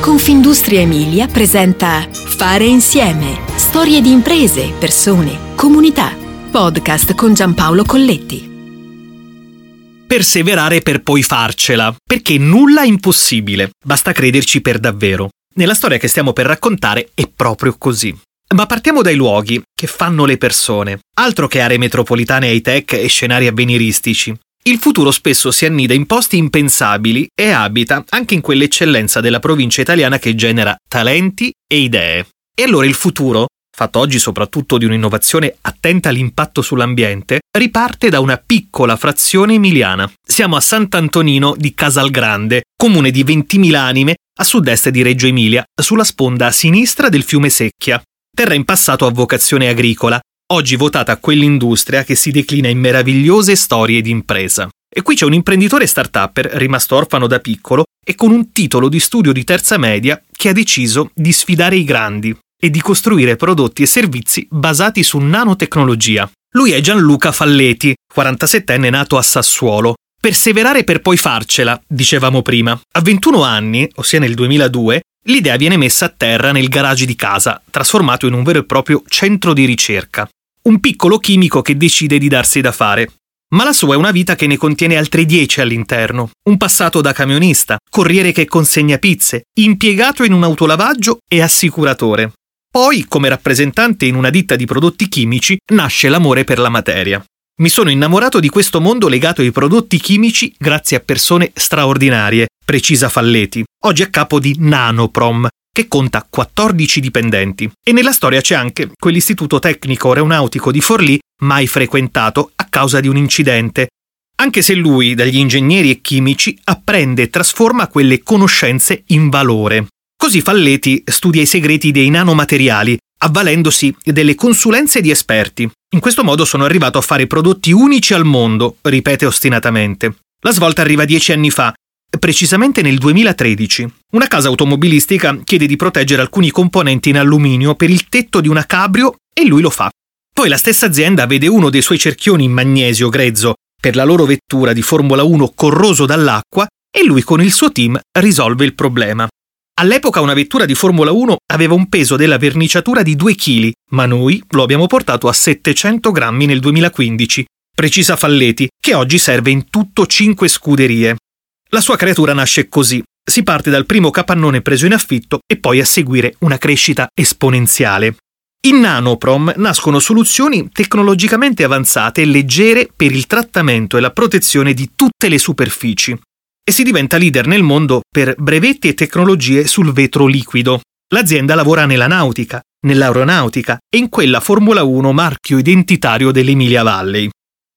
Confindustria Emilia presenta Fare insieme. Storie di imprese, persone, comunità. Podcast con Giampaolo Colletti. Perseverare per poi farcela, perché nulla è impossibile, basta crederci per davvero. Nella storia che stiamo per raccontare è proprio così. Ma partiamo dai luoghi che fanno le persone. Altro che aree metropolitane high-tech e scenari avveniristici. Il futuro spesso si annida in posti impensabili e abita anche in quell'eccellenza della provincia italiana che genera talenti e idee. E allora il futuro, fatto oggi soprattutto di un'innovazione attenta all'impatto sull'ambiente, riparte da una piccola frazione emiliana. Siamo a Sant'Antonino di Casalgrande, comune di 20.000 anime a sud-est di Reggio Emilia, sulla sponda a sinistra del fiume Secchia. Terra in passato a vocazione agricola, oggi votata a quell'industria che si declina in meravigliose storie di impresa. E qui c'è un imprenditore start-upper rimasto orfano da piccolo e con un titolo di studio di terza media che ha deciso di sfidare i grandi e di costruire prodotti e servizi basati su nanotecnologia. Lui è Gianluca Falleti, 47enne nato a Sassuolo. Perseverare per poi farcela, dicevamo prima. A 21 anni, ossia nel 2002, l'idea viene messa a terra nel garage di casa, trasformato in un vero e proprio centro di ricerca un piccolo chimico che decide di darsi da fare. Ma la sua è una vita che ne contiene altri dieci all'interno. Un passato da camionista, corriere che consegna pizze, impiegato in un autolavaggio e assicuratore. Poi, come rappresentante in una ditta di prodotti chimici, nasce l'amore per la materia. Mi sono innamorato di questo mondo legato ai prodotti chimici grazie a persone straordinarie, precisa Falleti, oggi a capo di Nanoprom, che conta 14 dipendenti. E nella storia c'è anche quell'istituto tecnico aeronautico di Forlì mai frequentato a causa di un incidente. Anche se lui, dagli ingegneri e chimici, apprende e trasforma quelle conoscenze in valore. Così Falletti studia i segreti dei nanomateriali, avvalendosi delle consulenze di esperti. In questo modo sono arrivato a fare prodotti unici al mondo, ripete ostinatamente. La svolta arriva dieci anni fa, precisamente nel 2013. Una casa automobilistica chiede di proteggere alcuni componenti in alluminio per il tetto di una cabrio e lui lo fa. Poi la stessa azienda vede uno dei suoi cerchioni in magnesio grezzo per la loro vettura di Formula 1 corroso dall'acqua e lui con il suo team risolve il problema. All'epoca una vettura di Formula 1 aveva un peso della verniciatura di 2 kg, ma noi lo abbiamo portato a 700 grammi nel 2015, precisa Falletti, che oggi serve in tutto 5 scuderie. La sua creatura nasce così. Si parte dal primo capannone preso in affitto e poi a seguire una crescita esponenziale. In Nanoprom nascono soluzioni tecnologicamente avanzate e leggere per il trattamento e la protezione di tutte le superfici. E si diventa leader nel mondo per brevetti e tecnologie sul vetro liquido. L'azienda lavora nella nautica, nell'aeronautica e in quella Formula 1 marchio identitario dell'Emilia Valley.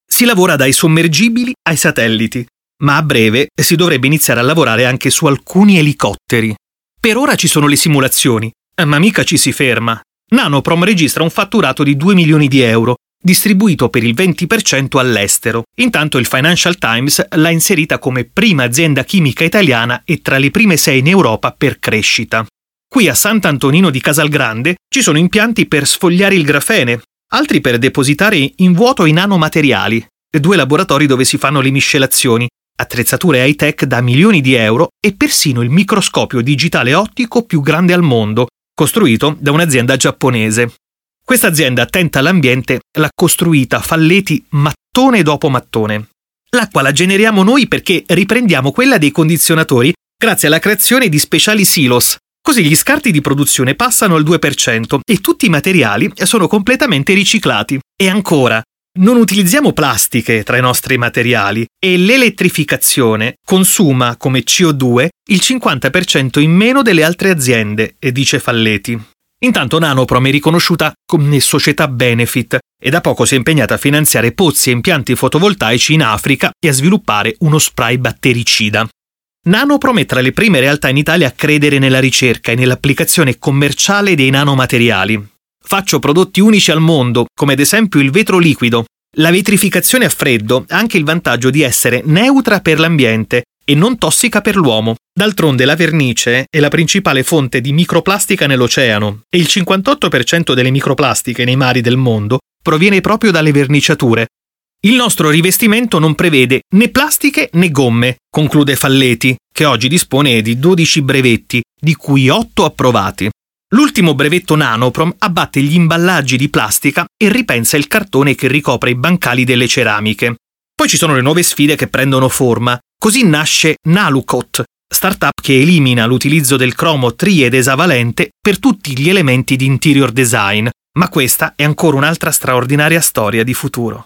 Si lavora dai sommergibili ai satelliti, ma a breve si dovrebbe iniziare a lavorare anche su alcuni elicotteri. Per ora ci sono le simulazioni, ma mica ci si ferma. Nanoprom registra un fatturato di 2 milioni di euro, distribuito per il 20% all'estero. Intanto il Financial Times l'ha inserita come prima azienda chimica italiana e tra le prime sei in Europa per crescita. Qui a Sant'Antonino di Casalgrande ci sono impianti per sfogliare il grafene, altri per depositare in vuoto i nanomateriali, due laboratori dove si fanno le miscelazioni, attrezzature high-tech da milioni di euro e persino il microscopio digitale ottico più grande al mondo, costruito da un'azienda giapponese. Questa azienda attenta all'ambiente l'ha costruita Falleti mattone dopo mattone. L'acqua la generiamo noi perché riprendiamo quella dei condizionatori grazie alla creazione di speciali silos. Così gli scarti di produzione passano al 2% e tutti i materiali sono completamente riciclati. E ancora, non utilizziamo plastiche tra i nostri materiali e l'elettrificazione consuma come CO2 il 50% in meno delle altre aziende, dice Falleti. Intanto Nanoprom è riconosciuta come società benefit e da poco si è impegnata a finanziare pozzi e impianti fotovoltaici in Africa e a sviluppare uno spray battericida. Nanoprom è tra le prime realtà in Italia a credere nella ricerca e nell'applicazione commerciale dei nanomateriali, Faccio prodotti unici al mondo, come ad esempio il vetro liquido. La vetrificazione a freddo ha anche il vantaggio di essere neutra per l'ambiente e non tossica per l'uomo. D'altronde la vernice è la principale fonte di microplastica nell'oceano e il 58% delle microplastiche nei mari del mondo proviene proprio dalle verniciature. Il nostro rivestimento non prevede né plastiche né gomme, conclude Falleti, che oggi dispone di 12 brevetti, di cui 8 approvati. L'ultimo brevetto Nanoprom abbatte gli imballaggi di plastica e ripensa il cartone che ricopre i bancali delle ceramiche. Poi ci sono le nuove sfide che prendono forma. Così nasce Nalucot, startup che elimina l'utilizzo del cromo tri ed esavalente per tutti gli elementi di interior design, ma questa è ancora un'altra straordinaria storia di futuro.